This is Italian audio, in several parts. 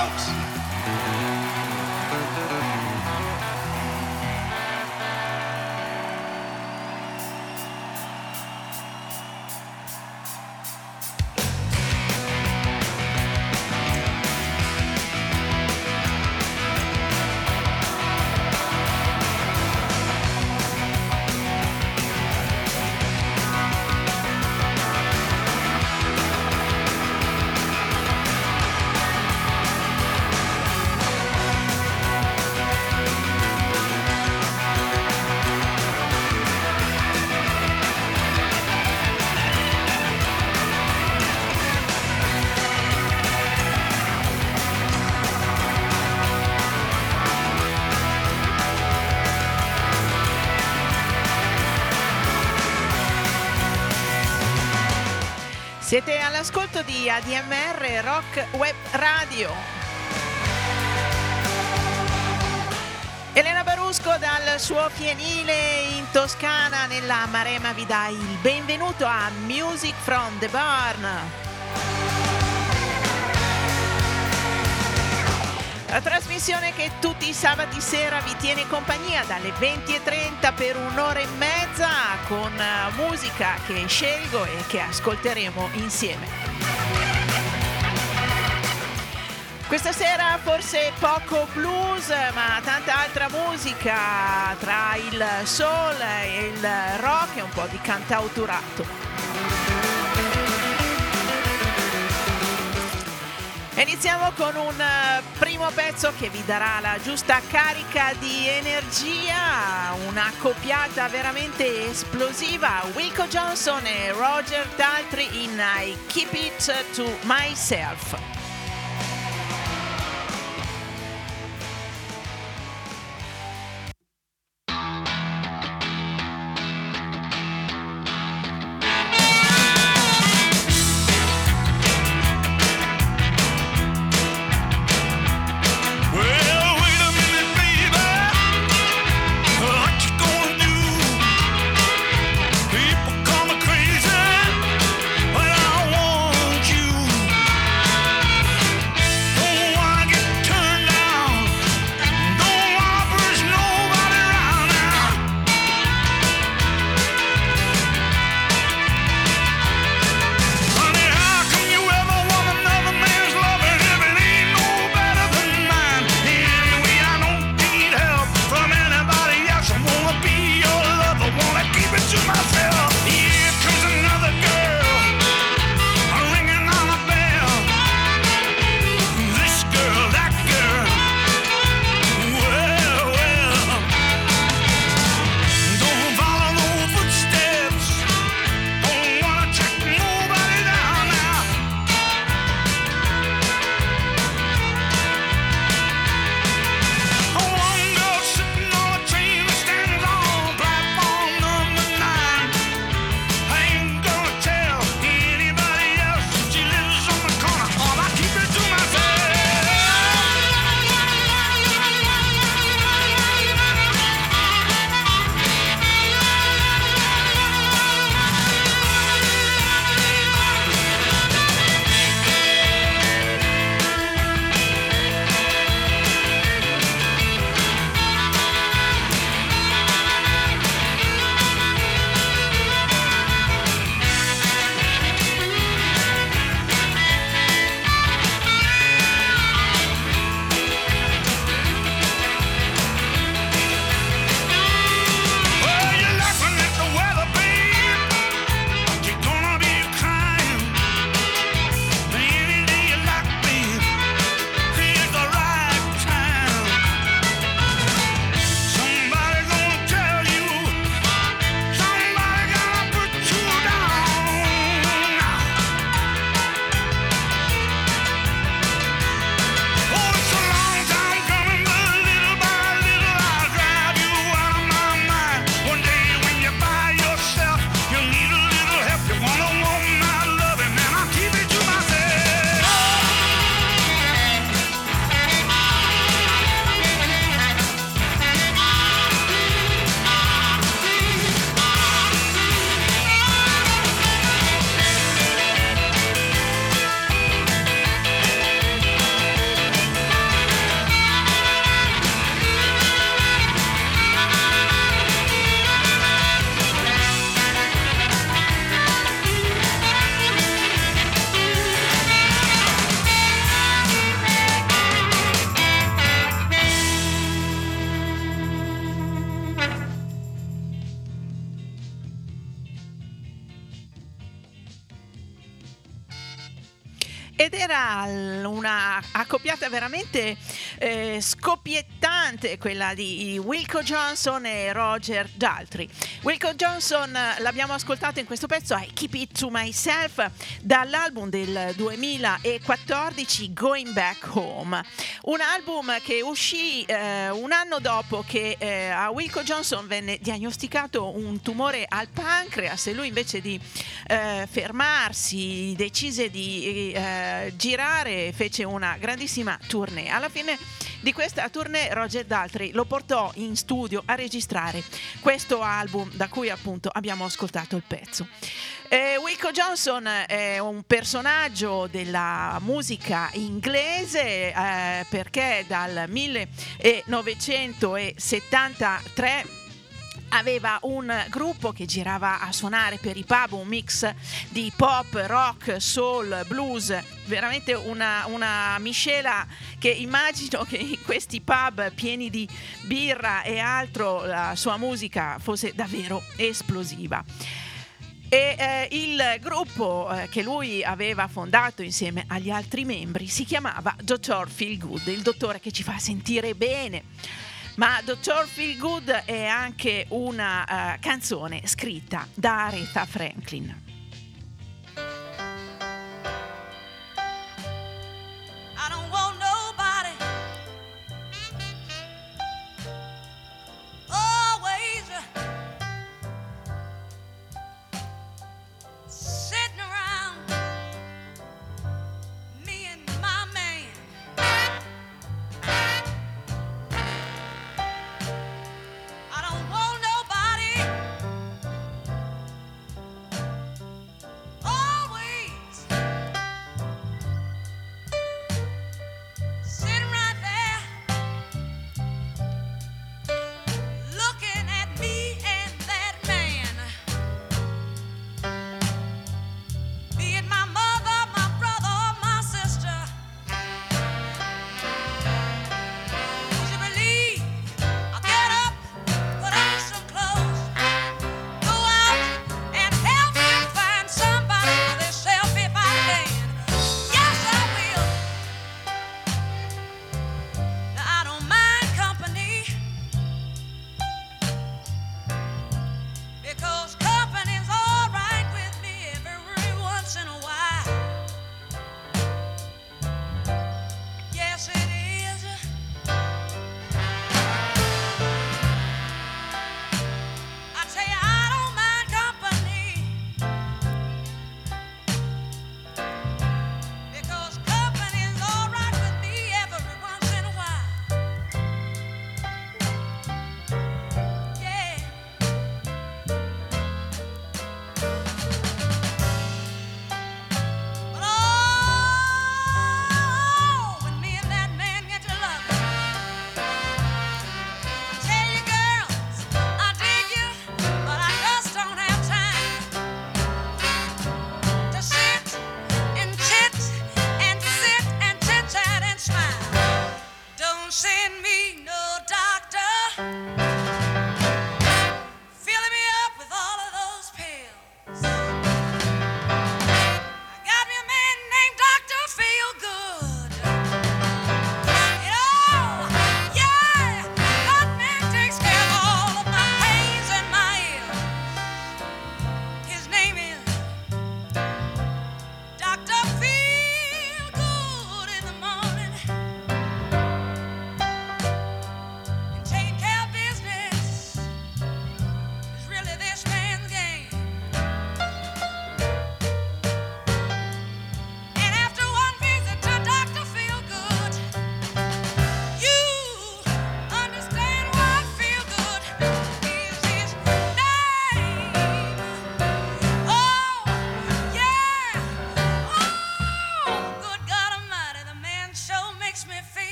out. Siete all'ascolto di ADMR Rock Web Radio. Elena Barusco dal suo fienile in Toscana nella Marema vi dà il benvenuto a Music from the Barn. Trasmissione che tutti i sabati sera vi tiene compagnia dalle 20.30 per un'ora e mezza con eh, musica che scelgo e che ascolteremo insieme. Questa sera forse poco blues, ma tanta altra musica tra il soul il rock e un po' di cantautorato. Iniziamo con un eh, primo pezzo che vi darà la giusta carica di energia, una coppiata veramente esplosiva. Wilco Johnson e Roger Daltrey in I Keep It to Myself. Ed era una accoppiata veramente eh, scoppiettante quella di Wilco Johnson e Roger Daltrey. Wilco Johnson eh, l'abbiamo ascoltato in questo pezzo I Keep It To Myself dall'album del 2014 Going Back Home, un album che uscì eh, un anno dopo che eh, a Wilco Johnson venne diagnosticato un tumore al pancreas e lui invece di eh, fermarsi decise di eh, girare fece una grandissima tournée. Alla fine di questa tournée Roger Daltrey lo portò in studio a registrare questo album da cui appunto abbiamo ascoltato il pezzo. Eh, Wilco Johnson è un personaggio della musica inglese eh, perché dal 1973 aveva un gruppo che girava a suonare per i pub un mix di pop, rock, soul, blues, veramente una, una miscela che immagino che in questi pub pieni di birra e altro la sua musica fosse davvero esplosiva. E eh, il gruppo eh, che lui aveva fondato insieme agli altri membri si chiamava Dottor Feel Good, il dottore che ci fa sentire bene. Ma Dottor Feel Good è anche una eh, canzone scritta da Aretha Franklin.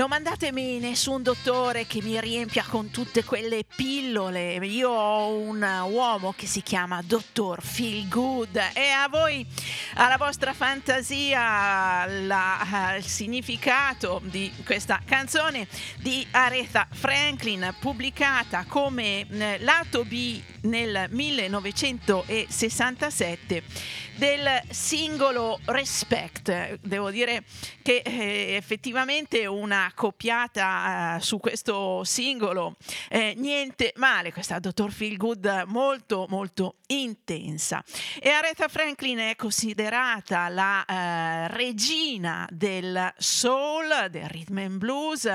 Non mandatemi nessun dottore che mi riempia con tutte quelle pillole. Io ho un uomo che si chiama Dottor Feel Good e a voi, alla vostra fantasia, la- il significato di questa canzone di Aretha Franklin, pubblicata come eh, lato B nel 1967 del singolo Respect. Devo dire che eh, effettivamente una coppiata eh, su questo singolo eh, niente male, questa Dottor Feel Good molto molto intensa. E Aretha Franklin è considerata la eh, regina del soul, del rhythm and blues,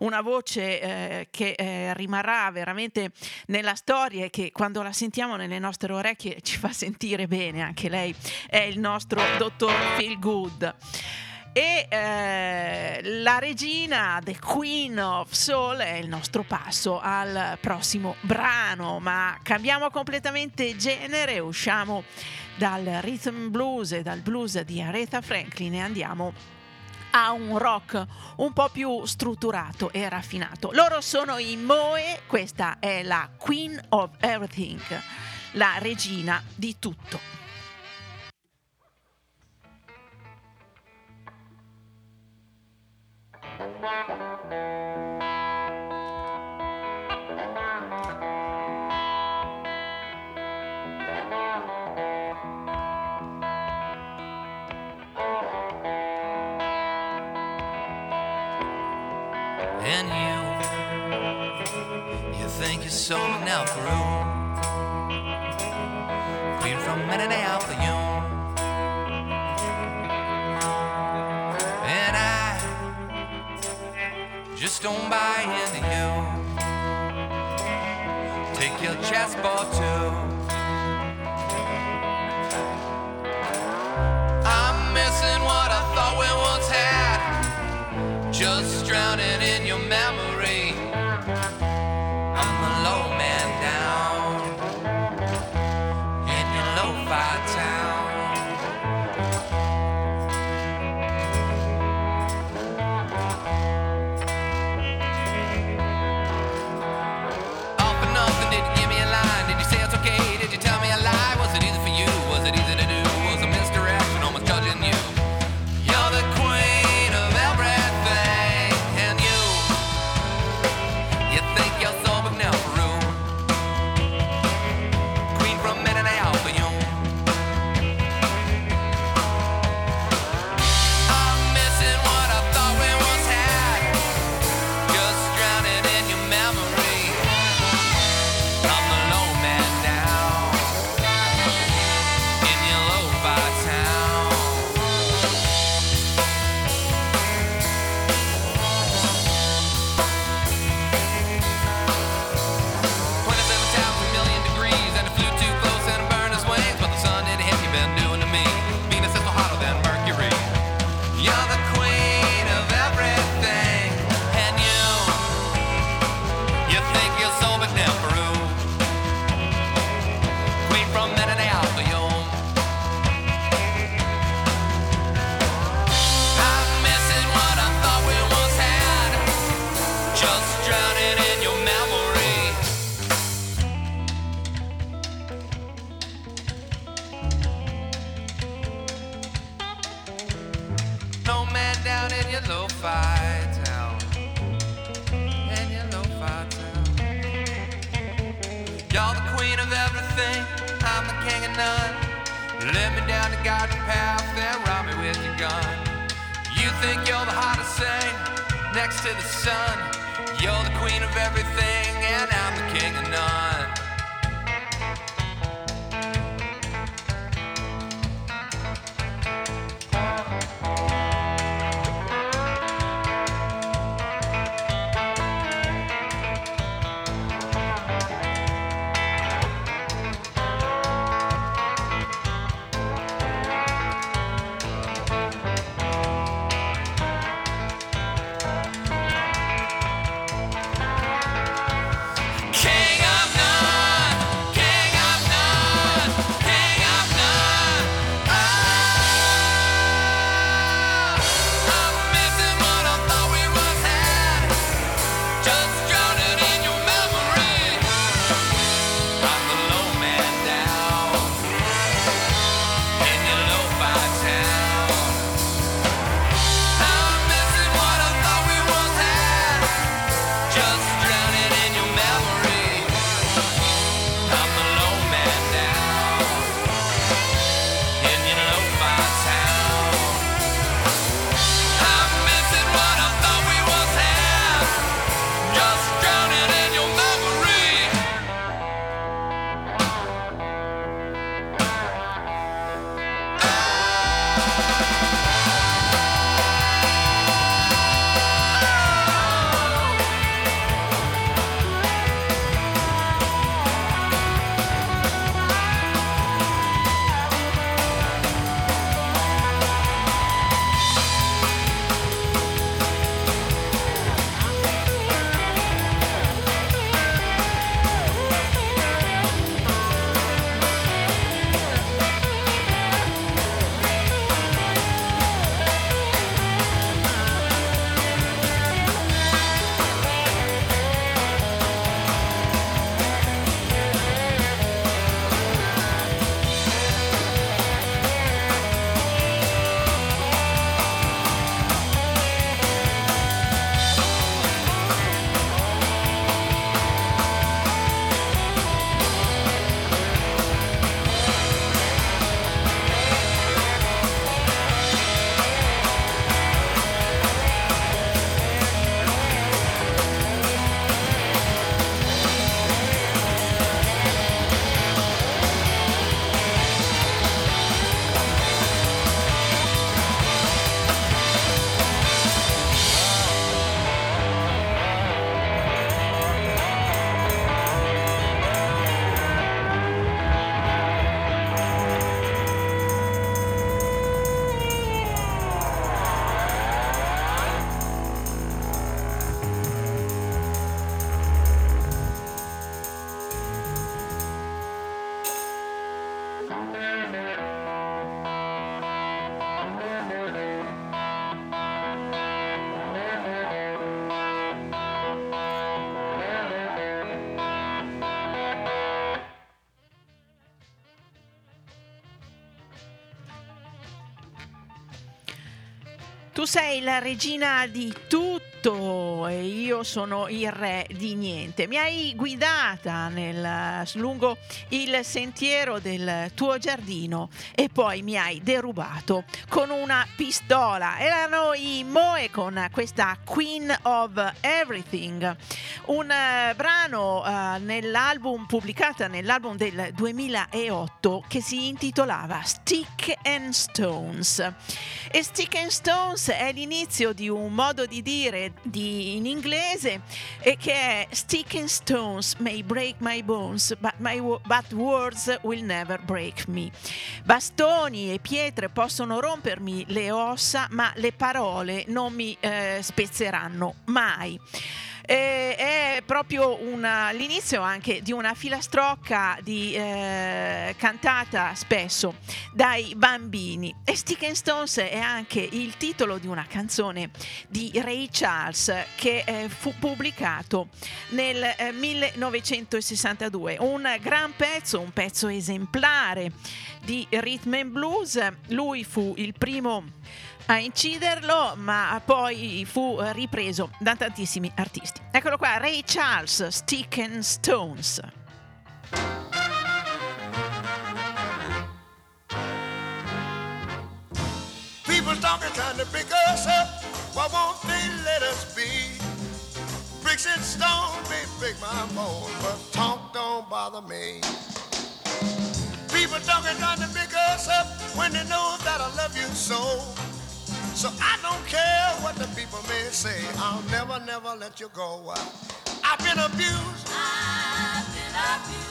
una voce eh, che eh, rimarrà veramente nella storia e che quando la sentiamo nelle nostre orecchie ci fa sentire bene, anche lei è il nostro dottor Feel Good. E eh, la regina, The Queen of Soul, è il nostro passo al prossimo brano, ma cambiamo completamente genere, usciamo dal rhythm blues e dal blues di Aretha Franklin e andiamo a un rock un po' più strutturato e raffinato. Loro sono i Moe, questa è la Queen of Everything, la regina di tutto. And Mindanao, Peru. We're from Mindanao, Peru. And I just don't buy into you. Take your chest ball too. Sei la regina di tutto e io sono il re di niente. Mi hai guidata nel, lungo il sentiero del tuo giardino e poi mi hai derubato con una pistola. Erano i Moe con questa Queen of Everything, un eh, brano eh, nell'album pubblicata nell'album del 2008 che si intitolava Stick and Stones. E Stick and Stones è l'inizio di un modo di dire di- in inglese e che è Stick and stones may break my bones, but, my wo- but words will never break me. Bastoni e pietre possono rompermi le ossa, ma le parole non mi eh, spezzeranno mai. Eh, è proprio una- l'inizio anche di una filastrocca di, eh, cantata spesso dai bambini. E Stick and Stones è anche il titolo di una canzone di Ray Charles che eh, fu pubblicato nel eh, 1962. Un gran pezzo, un pezzo esemplare di rhythm and blues. Lui fu il primo a inciderlo, ma poi fu ripreso da tantissimi artisti. Eccolo qua, Ray Charles, Stick and Stones. People talking, trying to pick us up. Why won't they let us be? Bricks and stone may break my bones, but talk don't bother me. People talking, trying to pick us up when they know that I love you so. So I don't care what the people may say. I'll never, never let you go. I've been abused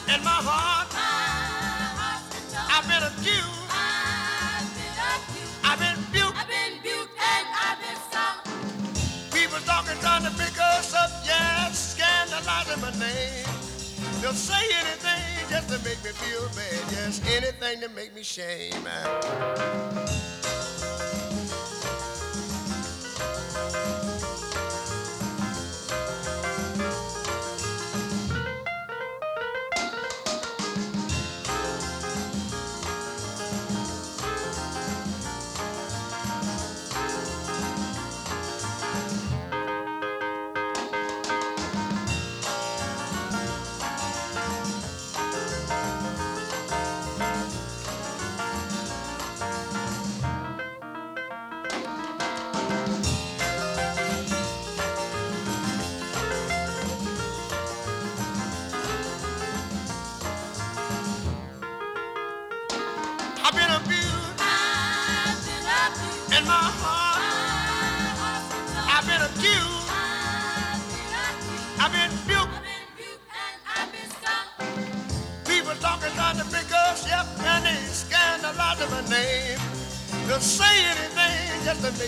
in my heart. I've been accused. I've been accused. I've been buked. People talking, trying to pick us up, yeah, scandalizing my name. They'll say anything just to make me feel bad, yes, anything to make me shame.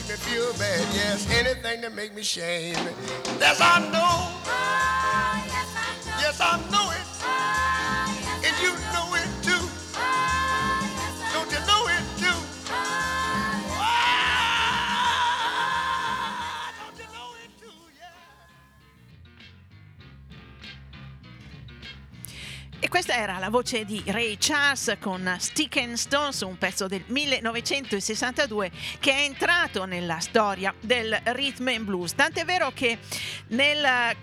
Make me feel bad, yes, anything to make me shame. Yes, I know, la voce di Ray Charles con Stick and Stones, un pezzo del 1962 che è entrato nella storia del rhythm and blues. Tant'è vero che nel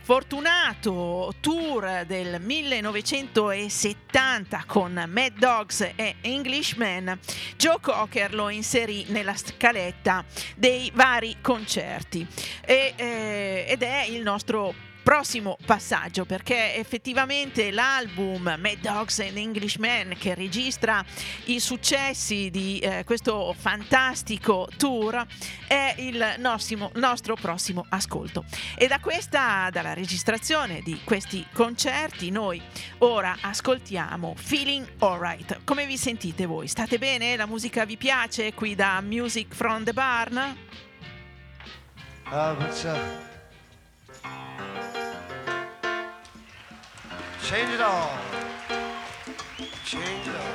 fortunato tour del 1970 con Mad Dogs e Englishman, Joe Cocker lo inserì nella scaletta dei vari concerti E, eh, ed è il nostro prossimo passaggio perché effettivamente l'album Mad Dogs and Englishman che registra i successi di eh, questo fantastico tour è il nostro, nostro prossimo ascolto e da questa dalla registrazione di questi concerti noi ora ascoltiamo Feeling Alright come vi sentite voi? State bene? La musica vi piace qui da Music from the Barn? Uh, change it all. Change it all.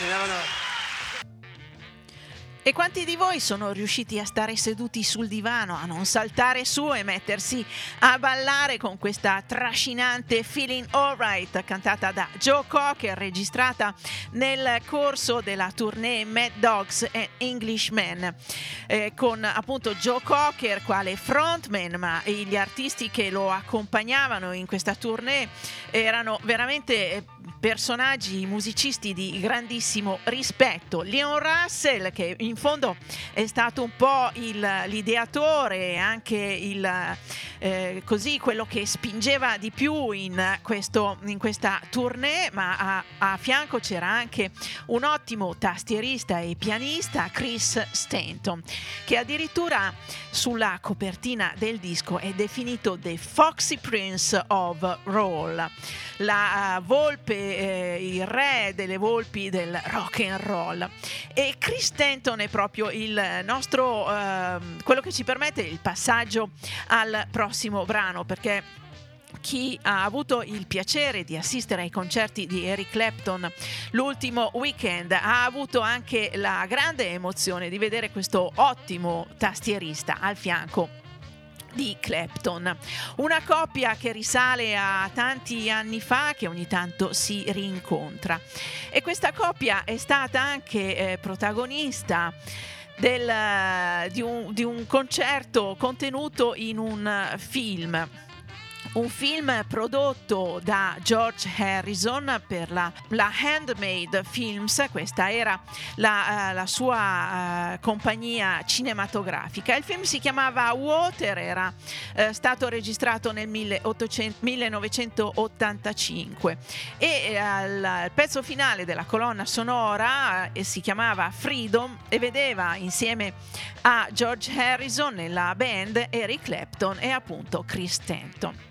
She never know. E quanti di voi sono riusciti a stare seduti sul divano, a non saltare su e mettersi a ballare con questa trascinante Feeling Alright cantata da Joe Cocker, registrata nel corso della tournée Mad Dogs and Englishmen, eh, con appunto Joe Cocker quale frontman, ma gli artisti che lo accompagnavano in questa tournée erano veramente personaggi musicisti di grandissimo rispetto. Leon Russell, che in fondo è stato un po' il, l'ideatore anche il, eh, così, quello che spingeva di più in, questo, in questa tournée, ma a, a, fianco c'era anche un ottimo tastierista e pianista, Chris Stanton, che addirittura sulla copertina del disco è definito The Foxy Prince of Roll, la uh, volpe eh, il re delle volpi del rock and roll. E Chris Stanton è proprio il nostro, eh, quello che ci permette il passaggio al prossimo brano, perché chi ha avuto il piacere di assistere ai concerti di Eric Clapton l'ultimo weekend ha avuto anche la grande emozione di vedere questo ottimo tastierista al fianco di Clapton. Una coppia che risale a tanti anni fa, che ogni tanto si rincontra. E questa coppia è stata anche eh, protagonista del, di, un, di un concerto contenuto in un film un film prodotto da George Harrison per la, la Handmade Films, questa era la, uh, la sua uh, compagnia cinematografica. Il film si chiamava Water, era uh, stato registrato nel 1800, 1985 e il pezzo finale della colonna sonora si chiamava Freedom e vedeva insieme a George Harrison nella band Eric Clapton e appunto Chris Stanton.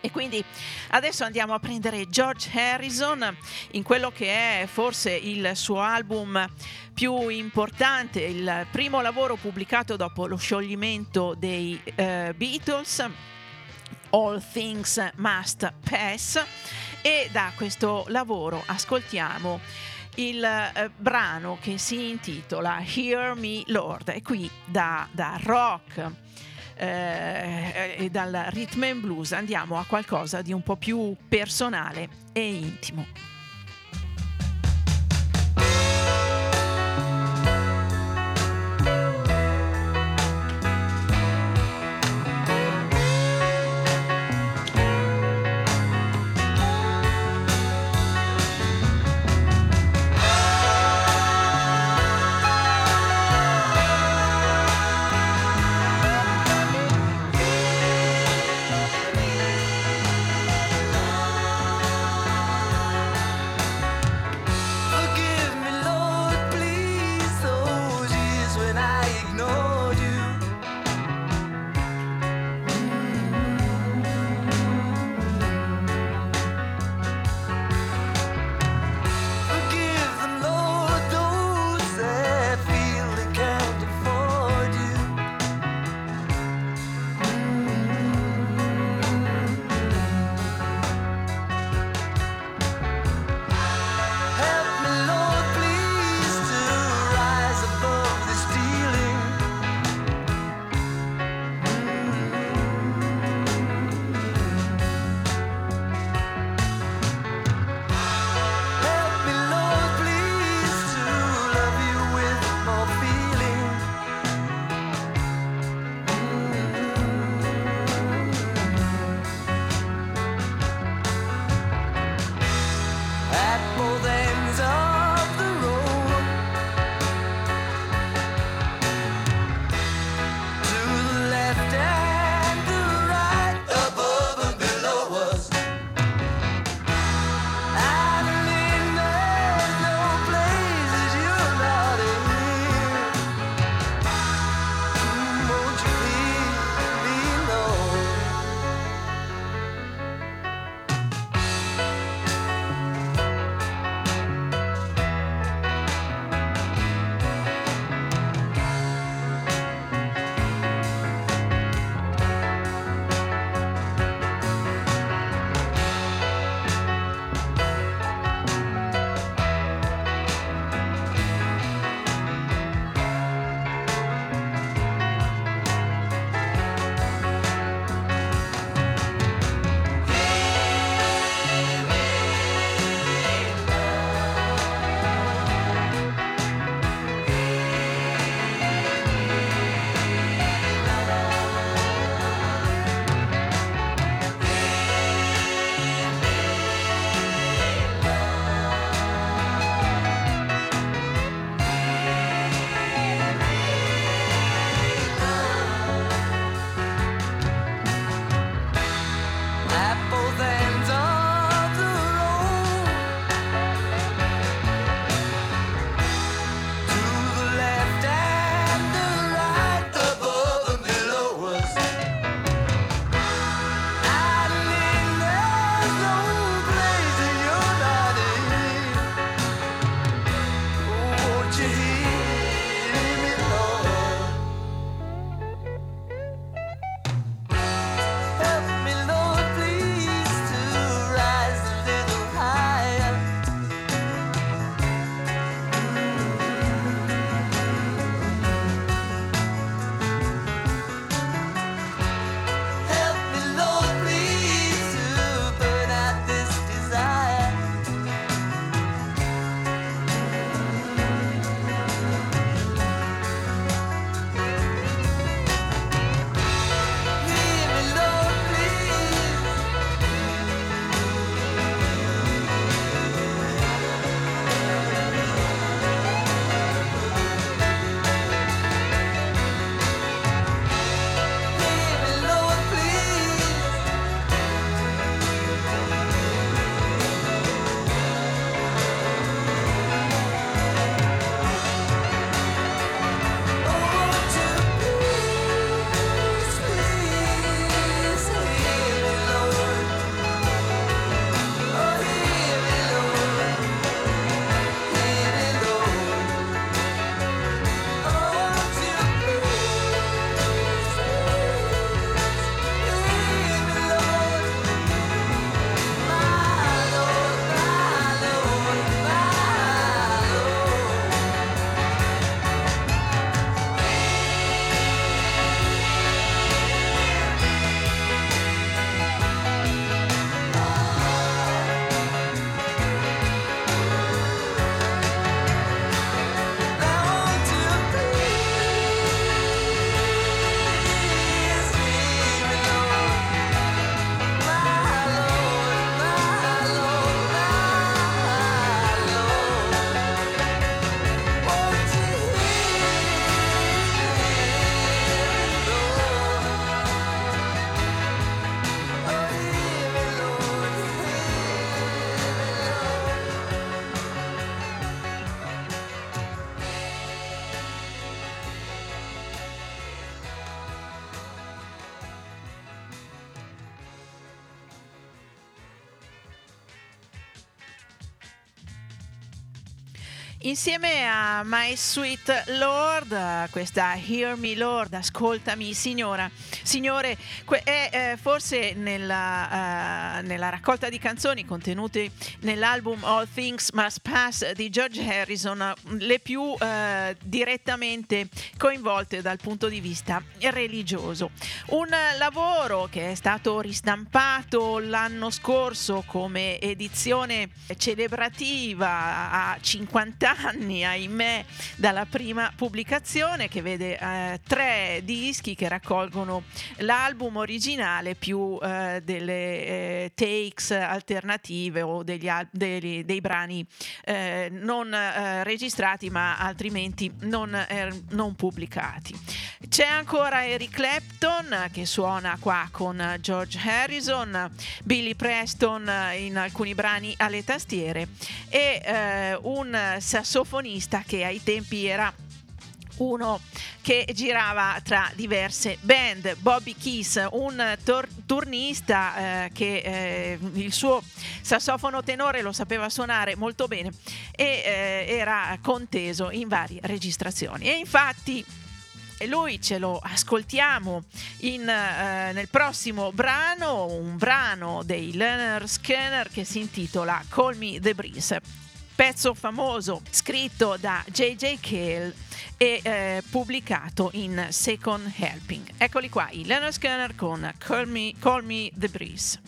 E quindi adesso andiamo a prendere George Harrison in quello che è forse il suo album più importante, il primo lavoro pubblicato dopo lo scioglimento dei uh, Beatles, All Things Must Pass, e da questo lavoro ascoltiamo il eh, brano che si intitola Hear Me Lord. E qui da, da rock eh, e dal rhythm and blues andiamo a qualcosa di un po' più personale e intimo. Insieme a My Sweet Lord, questa Hear Me Lord, ascoltami signora, signore, è eh, forse nella, eh, nella raccolta di canzoni contenute nell'album All Things Must Pass di George Harrison le più eh, direttamente coinvolte dal punto di vista religioso. Un lavoro che è stato ristampato l'anno scorso come edizione celebrativa a 50 anni, ahimè, dalla prima pubblicazione che vede eh, tre dischi che raccolgono l'album originale più eh, delle eh, takes alternative o degli dei, dei brani eh, non eh, registrati ma altrimenti non, eh, non pubblicati. C'è ancora Eric Clapton che suona qua con George Harrison, Billy Preston in alcuni brani alle tastiere e eh, un sassofonista che ai tempi era uno che girava tra diverse band, Bobby Keys, un tor- turnista eh, che eh, il suo sassofono tenore lo sapeva suonare molto bene e eh, era conteso in varie registrazioni. E infatti lui ce lo ascoltiamo in, eh, nel prossimo brano, un brano dei Leonard Skinner che si intitola Call Me the Breeze. Pezzo famoso scritto da J.J. Cale e eh, pubblicato in Second Helping. Eccoli qua, i Leonard Skinner con Call Me, Call Me the Breeze.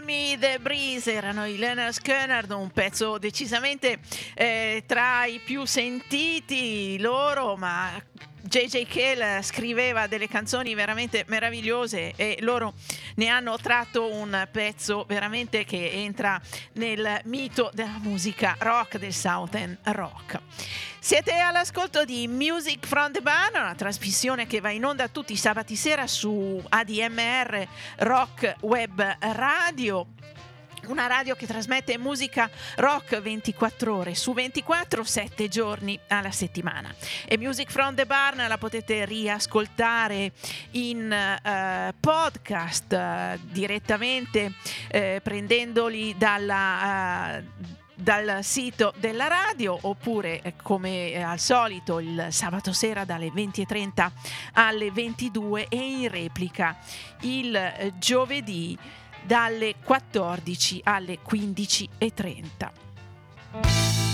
Call Me The Breeze erano i Leonard Skinner, un pezzo decisamente eh, tra i più sentiti loro, ma JJ Cale scriveva delle canzoni veramente meravigliose e loro ne hanno tratto un pezzo veramente che entra nel mito della musica rock del Southern Rock. Siete all'ascolto di Music from the Bar, una trasmissione che va in onda tutti i sabati sera su ADMR Rock Web Radio una radio che trasmette musica rock 24 ore su 24, 7 giorni alla settimana. E Music from the Barn la potete riascoltare in eh, podcast eh, direttamente eh, prendendoli dalla... eh, dal sito della radio oppure eh, come eh, al solito il sabato sera dalle 20.30 alle 22 e in replica il eh, giovedì dalle 14 alle 15.30.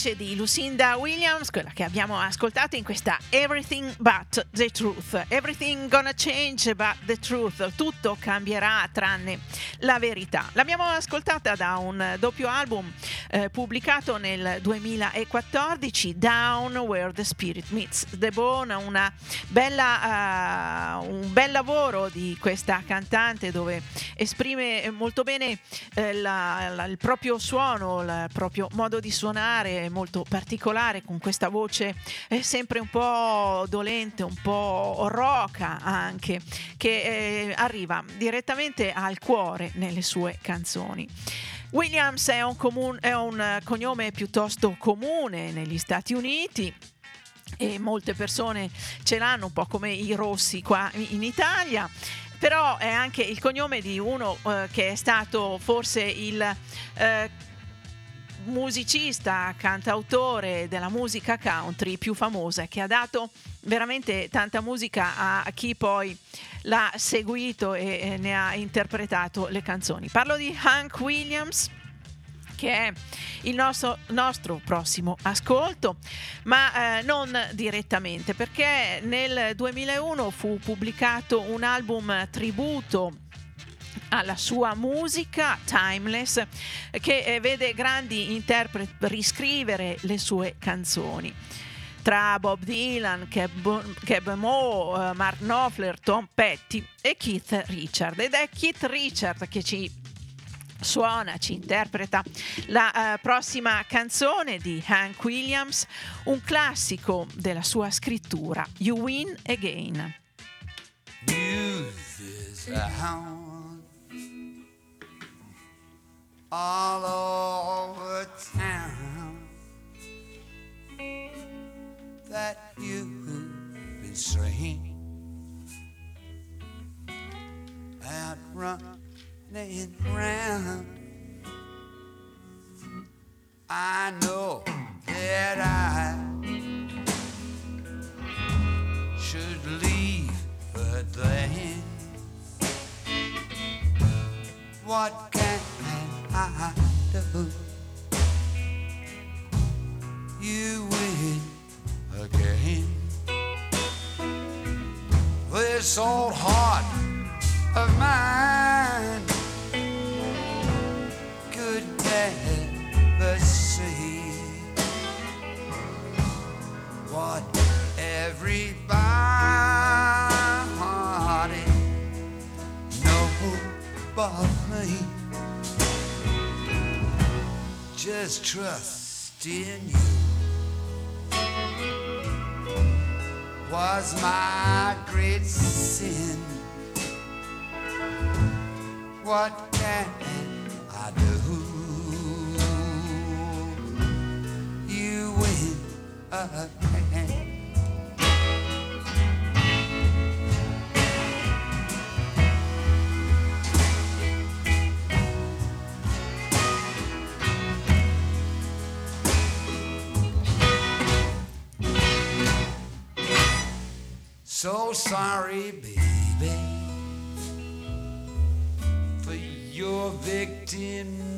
voce di Lucinda Williams, quella che abbiamo ascoltato in questa Everything But the Truth. Everything gonna change but the truth. Tutto cambierà tranne la verità. L'abbiamo ascoltata da un doppio album eh, pubblicato nel 2014, Down Where the Spirit Meets the Bone, una bella, uh, un bel lavoro di questa cantante dove esprime molto bene eh, la, la, il proprio suono, il proprio modo di suonare molto particolare con questa voce eh, sempre un po' dolente, un po' roca anche, che eh, arriva direttamente al cuore nelle sue canzoni. Williams è un, comun- è un cognome piuttosto comune negli Stati Uniti, e molte persone ce l'hanno un po' come i rossi qua in Italia. Però è anche il cognome di uno eh, che è stato forse il eh, musicista, cantautore della musica country più famosa che ha dato veramente tanta musica a chi poi l'ha seguito e ne ha interpretato le canzoni. Parlo di Hank Williams che è il nostro, nostro prossimo ascolto, ma eh, non direttamente, perché nel 2001 fu pubblicato un album tributo alla sua musica timeless che eh, vede grandi interpreti riscrivere le sue canzoni tra Bob Dylan, Keb, Moe, Mark Knopfler, Tom Petty e Keith Richard ed è Keith Richard che ci suona, ci interpreta la uh, prossima canzone di Hank Williams, un classico della sua scrittura, You Win Again. Youth all over town that you've been straying out running round. I know that I should leave, but then what can I do? You win again. This old heart of mine could never see what everybody knows but me. Just trust in you. Was my great sin. What can I do? You win sorry, baby, for your victim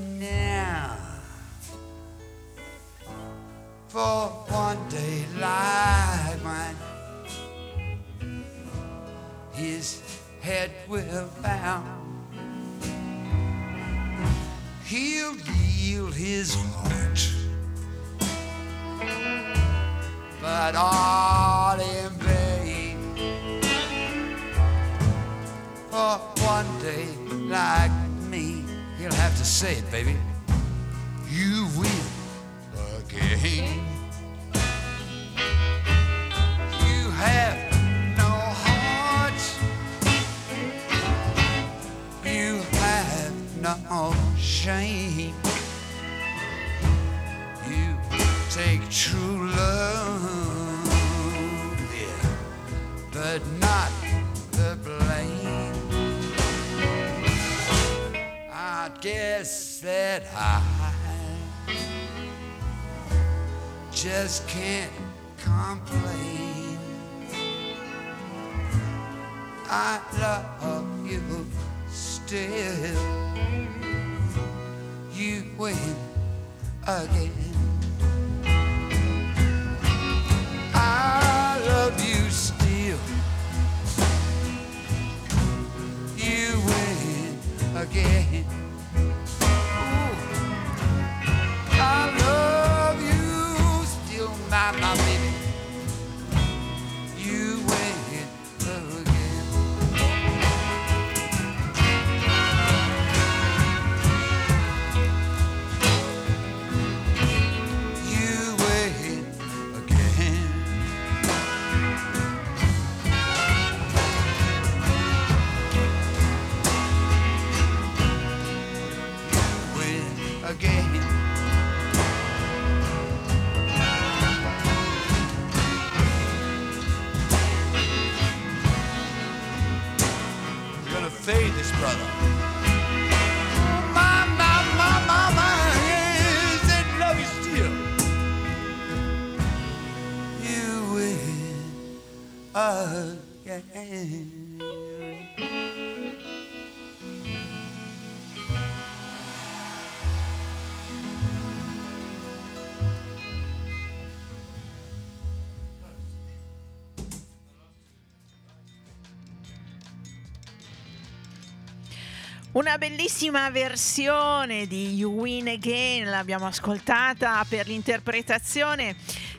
Una bellissima versione di You Win Again l'abbiamo ascoltata per l'interpretazione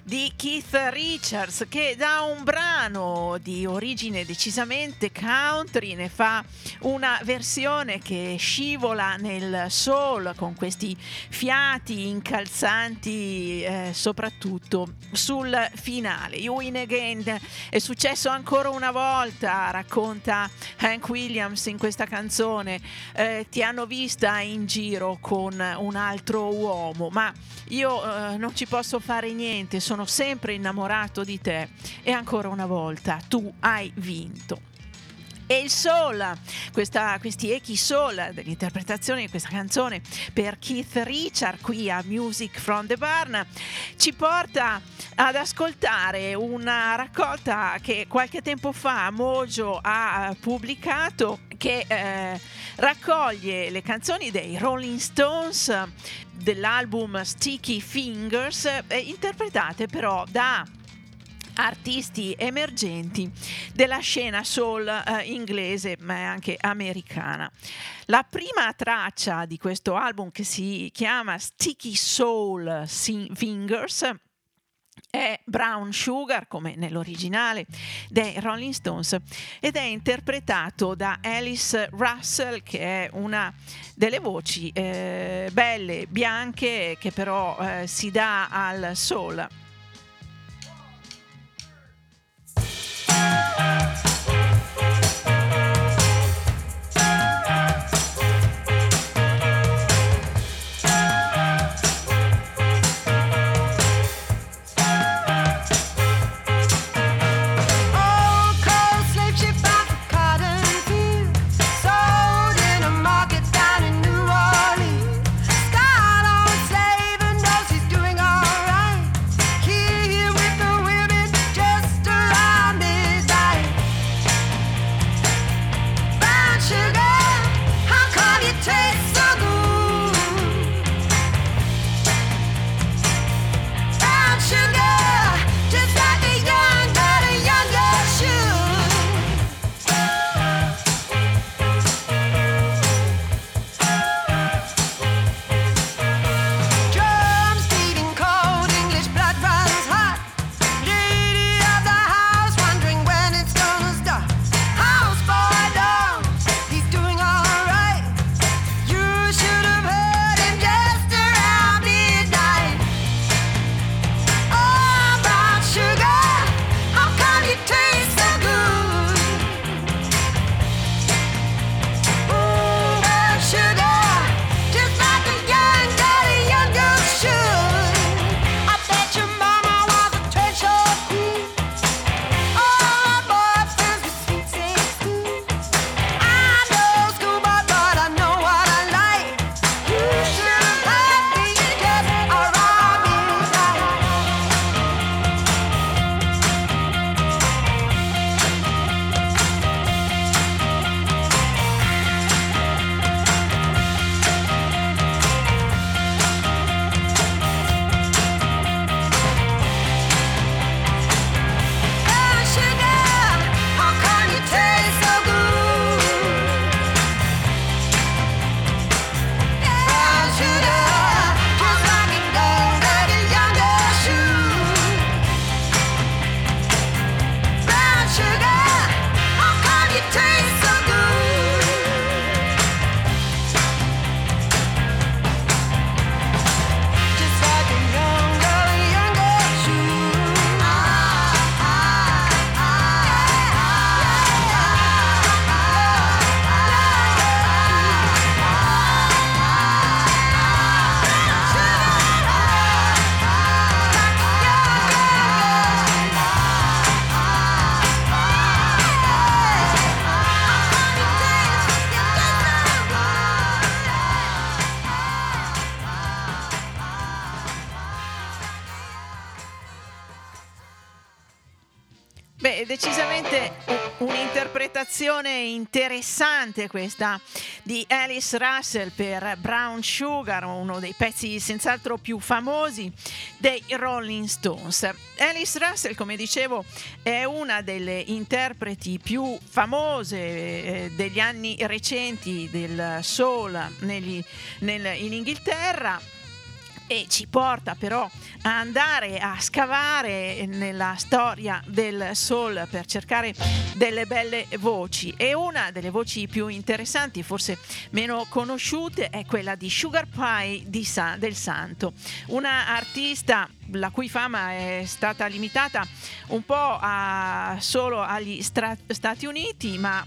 di Keith Richards che da un brano di origine decisamente country ne fa una versione che scivola nel soul con questi fiati incalzanti eh, soprattutto sul finale. You Win Again è successo ancora una volta, racconta Hank Williams in questa canzone eh, ti hanno vista in giro con un altro uomo, ma io eh, non ci posso fare niente, sono sempre innamorato di te e ancora una volta tu hai vinto. E il soul, questa, questi echi soul dell'interpretazione di questa canzone per Keith Richard qui a Music from the Barn ci porta ad ascoltare una raccolta che qualche tempo fa Mojo ha pubblicato che eh, raccoglie le canzoni dei Rolling Stones dell'album Sticky Fingers eh, interpretate però da artisti emergenti della scena soul eh, inglese ma anche americana. La prima traccia di questo album che si chiama Sticky Soul Fingers è Brown Sugar come nell'originale dei Rolling Stones ed è interpretato da Alice Russell che è una delle voci eh, belle, bianche che però eh, si dà al soul. Un'interpretazione interessante questa di Alice Russell per Brown Sugar, uno dei pezzi senz'altro più famosi dei Rolling Stones. Alice Russell, come dicevo, è una delle interpreti più famose eh, degli anni recenti del soul negli- nel- in Inghilterra e ci porta però a andare a scavare nella storia del soul per cercare delle belle voci. E una delle voci più interessanti, forse meno conosciute, è quella di Sugar Pie di Sa- del Santo, una artista la cui fama è stata limitata un po' a- solo agli Stra- Stati Uniti, ma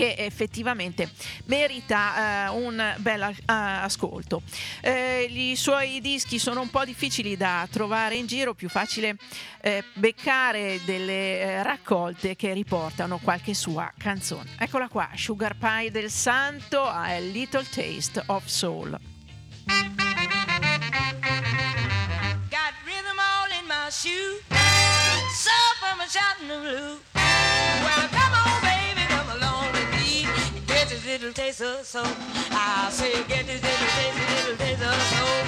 che effettivamente merita eh, un bel eh, ascolto. Eh, I suoi dischi sono un po' difficili da trovare in giro, più facile eh, beccare delle eh, raccolte che riportano qualche sua canzone. Eccola qua, Sugar Pie del Santo a Little Taste of Soul. Got rhythm all in my shoe. So from a shouting the blue. Well, little taste of soul. I say, get this little taste, little taste of soul.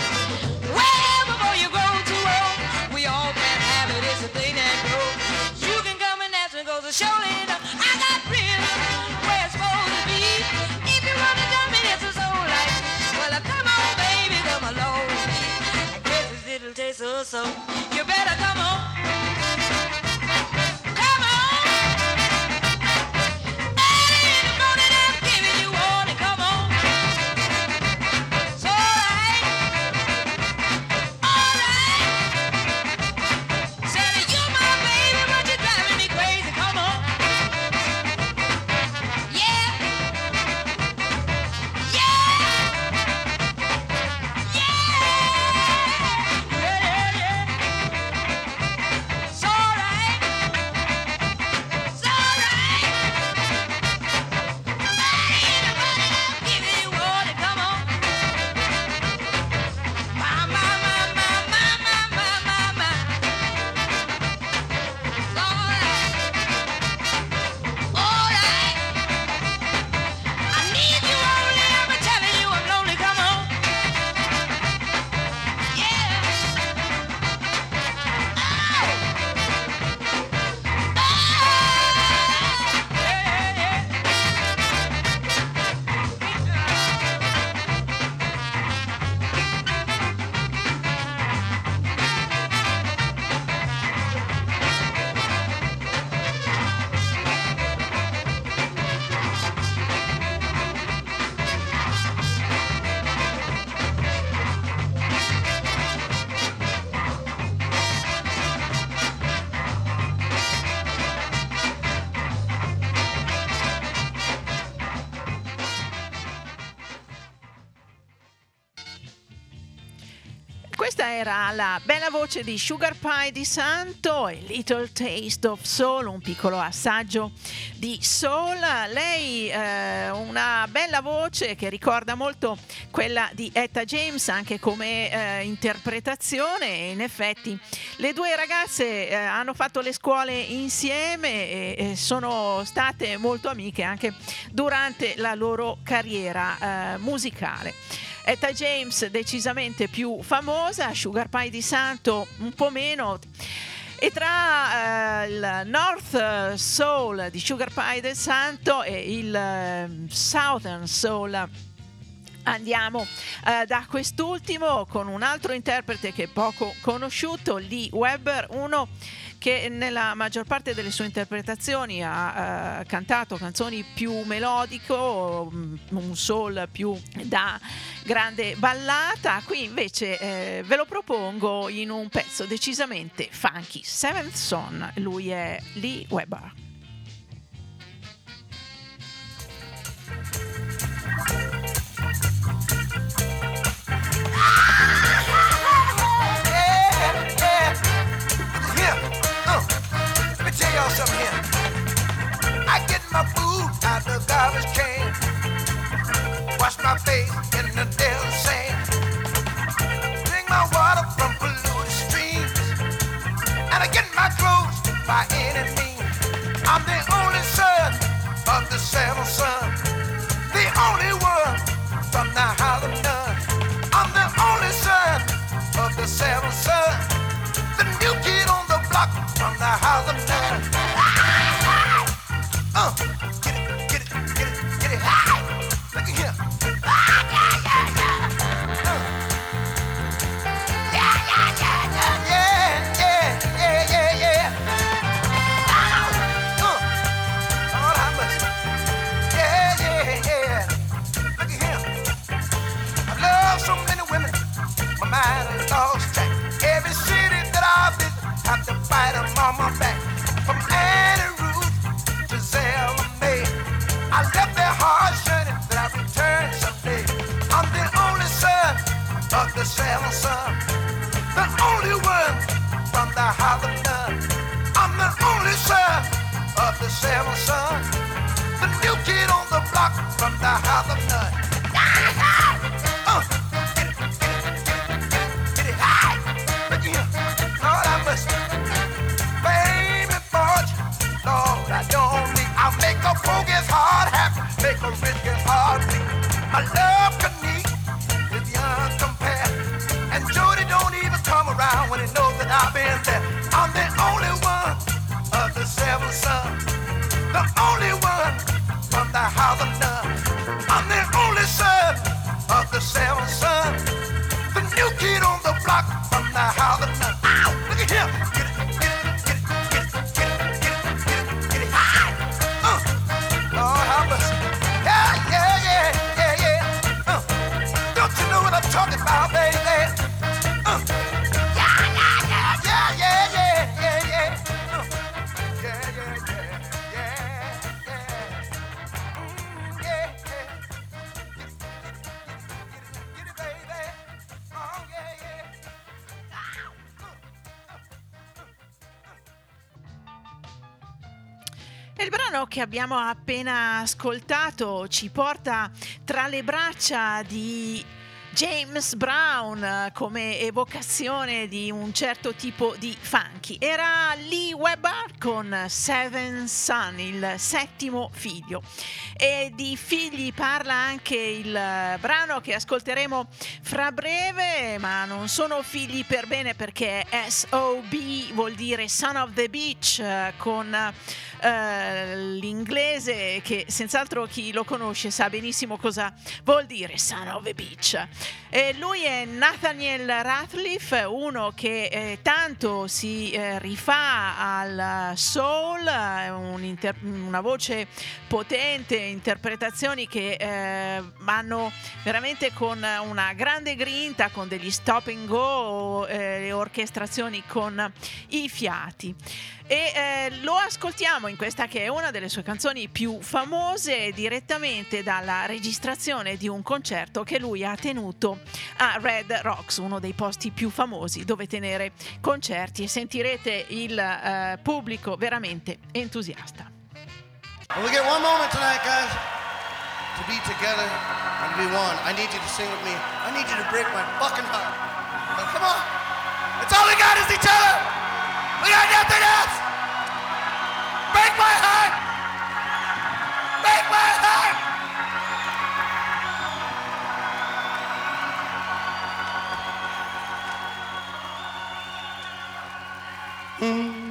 Well, before you grow too old, we all can have it. It's a thing that grows. You can come and ask me, cause surely enough, I got rhythm where it's supposed to be. If you wanna tell me it's a soul like well, come on, baby, come along. I get this little taste of soul. You better Questa era la bella voce di Sugar Pie di Santo e Little Taste of Soul, un piccolo assaggio di soul. Lei eh, una bella voce che ricorda molto quella di Etta James anche come eh, interpretazione e in effetti le due ragazze eh, hanno fatto le scuole insieme e, e sono state molto amiche anche durante la loro carriera eh, musicale. Etta James decisamente più famosa, Sugar Pie di Santo un po' meno. E tra eh, il North Soul di Sugar Pie del Santo e il eh, Southern Soul Andiamo eh, da quest'ultimo con un altro interprete che è poco conosciuto, Lee Webber, uno che nella maggior parte delle sue interpretazioni ha eh, cantato canzoni più melodico, mm, un soul più da grande ballata. Qui invece eh, ve lo propongo in un pezzo decisamente funky, Seventh Son. Lui è Lee Webber. Y'all here. I get my food out the garbage can, wash my face in the Delta sand, drink my water from polluted streams, and I get my clothes by any means. I'm the only son, the saddle sun. The only one from the house of none. I'm the only son of the seventh son, the new kid on the block from the house of none. Uh, From Annie Ruth to. I'm the only son of the seventh son. The only one from the. I'm the only son of the. The new kid on the block from the none. Uh, I love che abbiamo appena ascoltato ci porta tra le braccia di James Brown eh, come evocazione di un certo tipo di funky. Era Lee Webber con Seven Son, il settimo figlio. E di figli parla anche il eh, brano che ascolteremo fra breve, ma non sono figli per bene perché SOB vuol dire Son of the Beach eh, con eh, l'inglese che senz'altro chi lo conosce sa benissimo cosa vuol dire Son of a Beach. E lui è Nathaniel Ratliff, uno che eh, tanto si eh, rifà al soul, un inter- una voce potente, interpretazioni che eh, vanno veramente con una grande grinta, con degli stop and go, eh, orchestrazioni con i fiati. E eh, lo ascoltiamo in questa che è una delle sue canzoni più famose direttamente dalla registrazione di un concerto che lui ha tenuto a Red Rocks, uno dei posti più famosi dove tenere concerti e sentirete il eh, pubblico veramente entusiasta. Well, we get one moment tonight, guys, to be together and be one. I need you to sing with me. I need you to break my fucking heart. Come on. It's all we got is each other. We got nothing else. Break my heart. Break my heart. I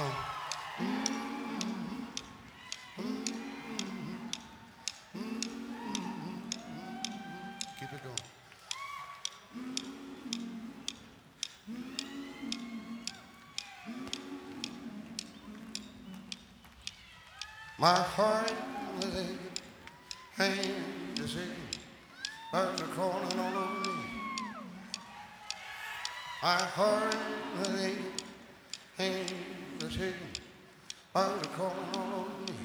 On. Keep it going. My heart is aching, hand is aching, birds are crawling all over me. My heart is aching, is aching, birds are crawling all over me.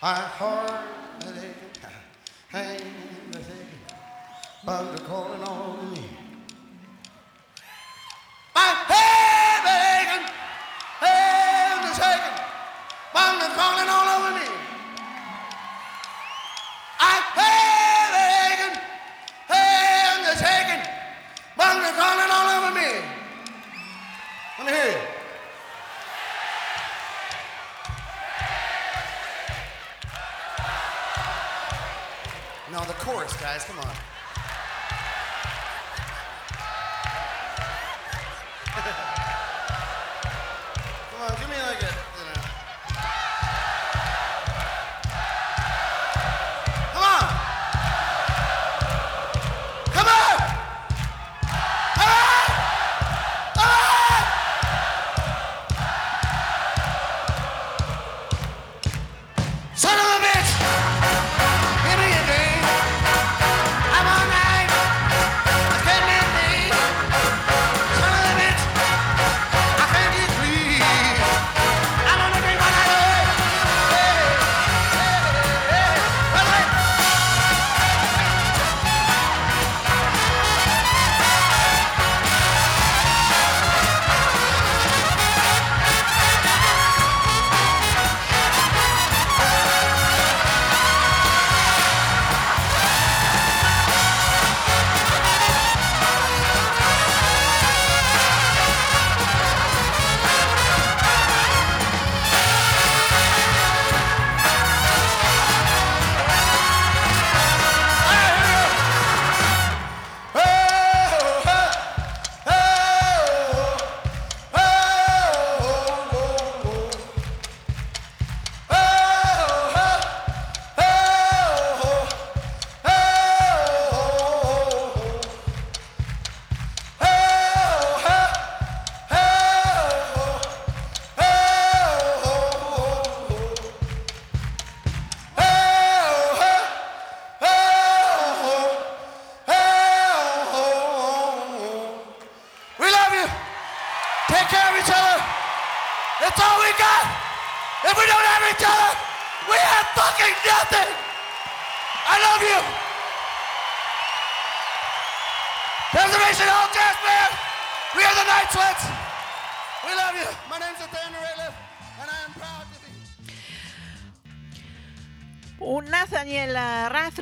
My heart is aching, hand is aching, birds are crawling all over me.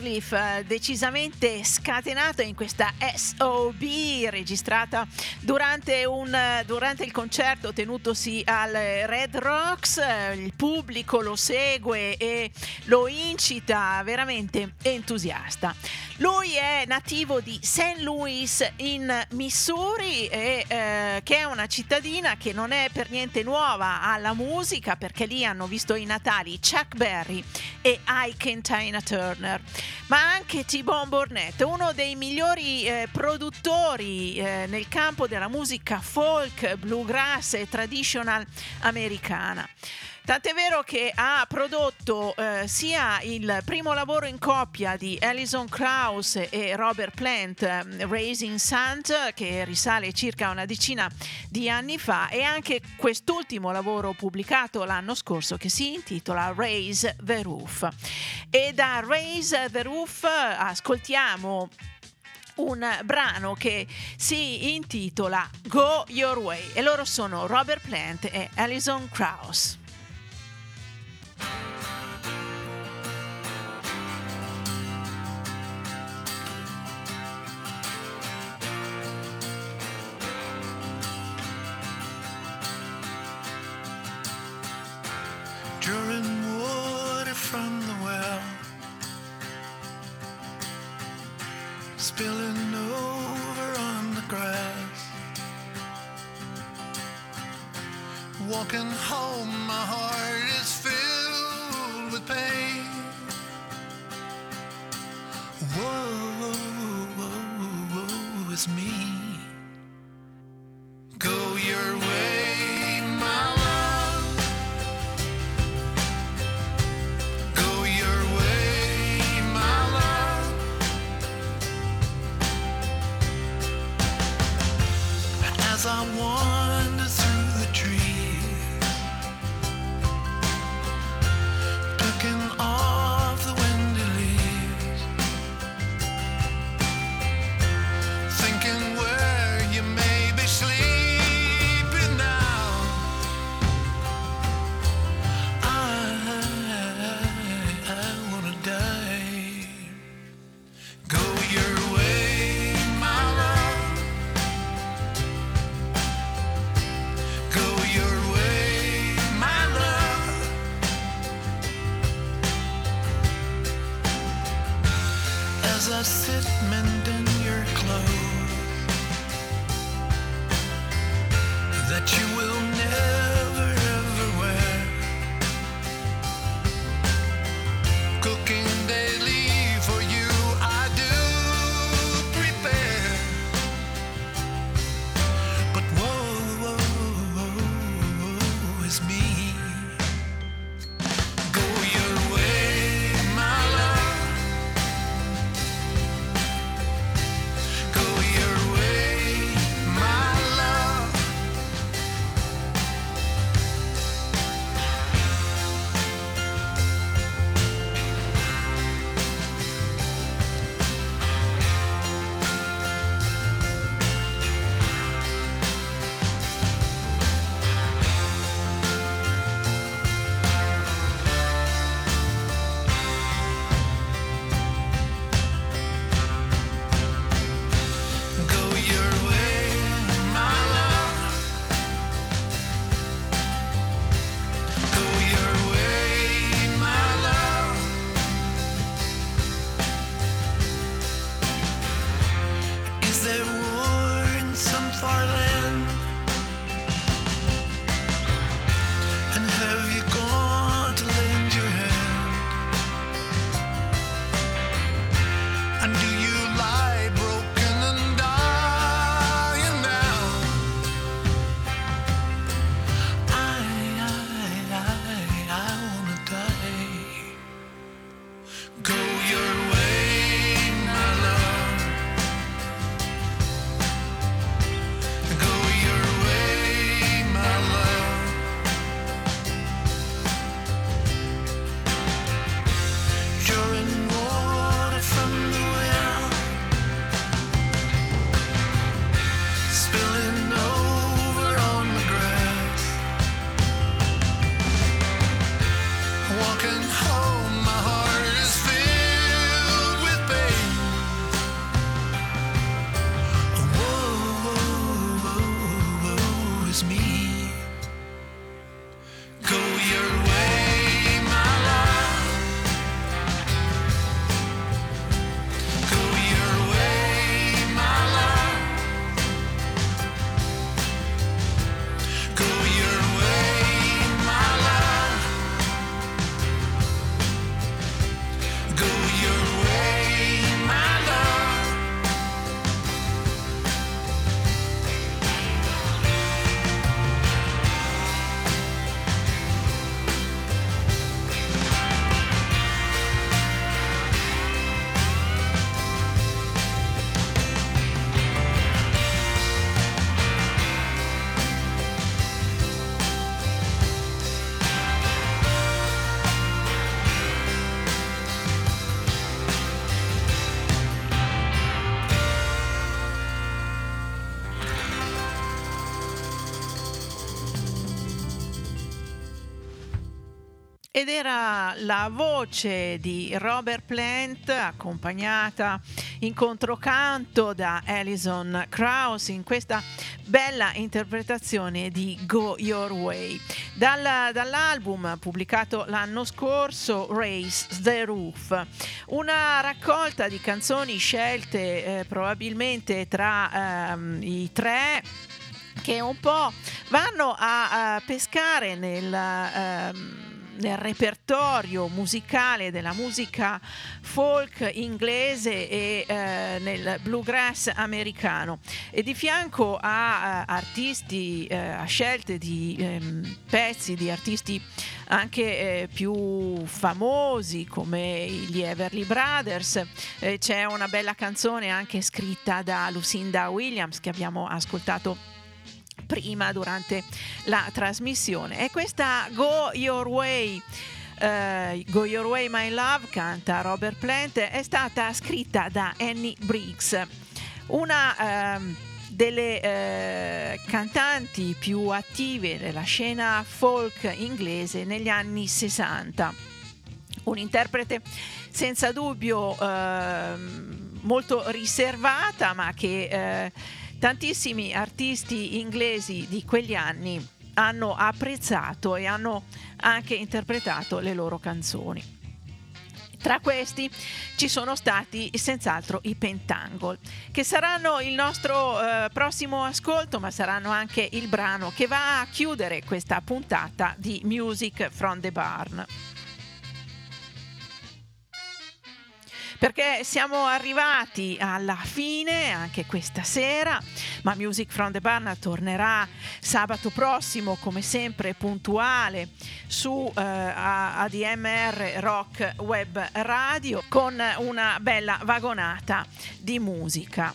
Ratliff eh, decisamente scatenato in questa SOB registrata durante, un, eh, durante il concerto tenutosi al Red Rocks. Eh, Il pubblico lo segue e lo incita veramente entusiasta. Lui è nativo di St. Louis in Missouri, e, eh, che è una cittadina che non è per niente nuova alla musica perché lì hanno visto i natali Chuck Berry e Ike Tina Turner, ma anche T-Bone Burnett, uno dei migliori eh, produttori eh, nel campo della musica folk, bluegrass e traditional americana. Tant'è vero che ha prodotto eh, sia il primo lavoro in coppia di Alison Krauss e Robert Plant, eh, Raising Sand, che risale circa una decina di anni fa, e anche quest'ultimo lavoro pubblicato l'anno scorso che si intitola Raise the Roof. E da Raise the Roof ascoltiamo un brano che si intitola Go Your Way e loro sono Robert Plant e Alison Krauss. Drawing water from the well, spilling over on the grass. Walking home, my heart is filled pain. Whoa, whoa, whoa, whoa, it's me. Go your way, ed era la voce di Robert Plant accompagnata in controcanto da Alison Krauss in questa bella interpretazione di Go Your Way. Dal- dall'album pubblicato l'anno scorso Race the Roof, una raccolta di canzoni scelte eh, probabilmente tra ehm, i tre che un po' vanno a, a pescare nel, ehm, nel repertorio musicale della musica folk inglese e eh, nel bluegrass americano e di fianco a, a artisti, eh, a scelte di ehm, pezzi di artisti anche eh, più famosi come gli Everly Brothers. Eh, c'è una bella canzone anche scritta da Lucinda Williams che abbiamo ascoltato prima durante la trasmissione. E questa Go Your Way. eh, Go Your Way My Love canta Robert Plant è stata scritta da Annie Briggs una ehm, delle eh, cantanti più attive della scena folk inglese negli anni 60 un interprete senza dubbio ehm, molto riservata ma che eh, tantissimi artisti inglesi di quegli anni hanno apprezzato e hanno anche interpretato le loro canzoni. Tra questi ci sono stati senz'altro i Pentangle, che saranno il nostro eh, prossimo ascolto, ma saranno anche il brano che va a chiudere questa puntata di Music from the Barn. Perché siamo arrivati alla fine anche questa sera, ma Music from the Barn tornerà sabato prossimo come sempre puntuale su eh, ADMR Rock Web Radio con una bella vagonata di musica.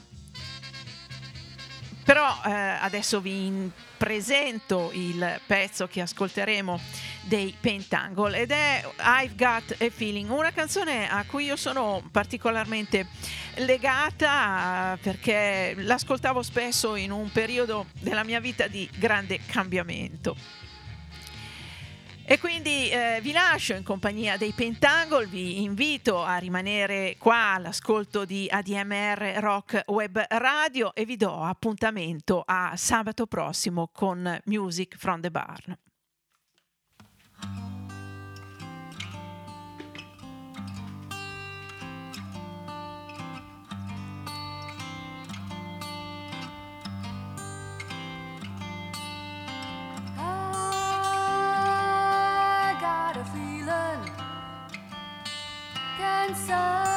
Però eh, adesso vi presento il pezzo che ascolteremo dei Pentangle ed è I've Got a Feeling, una canzone a cui io sono particolarmente legata perché l'ascoltavo spesso in un periodo della mia vita di grande cambiamento. E quindi eh, vi lascio in compagnia dei Pentangle, vi invito a rimanere qua all'ascolto di ADMR Rock Web Radio e vi do appuntamento a sabato prossimo con Music from the Barn. So.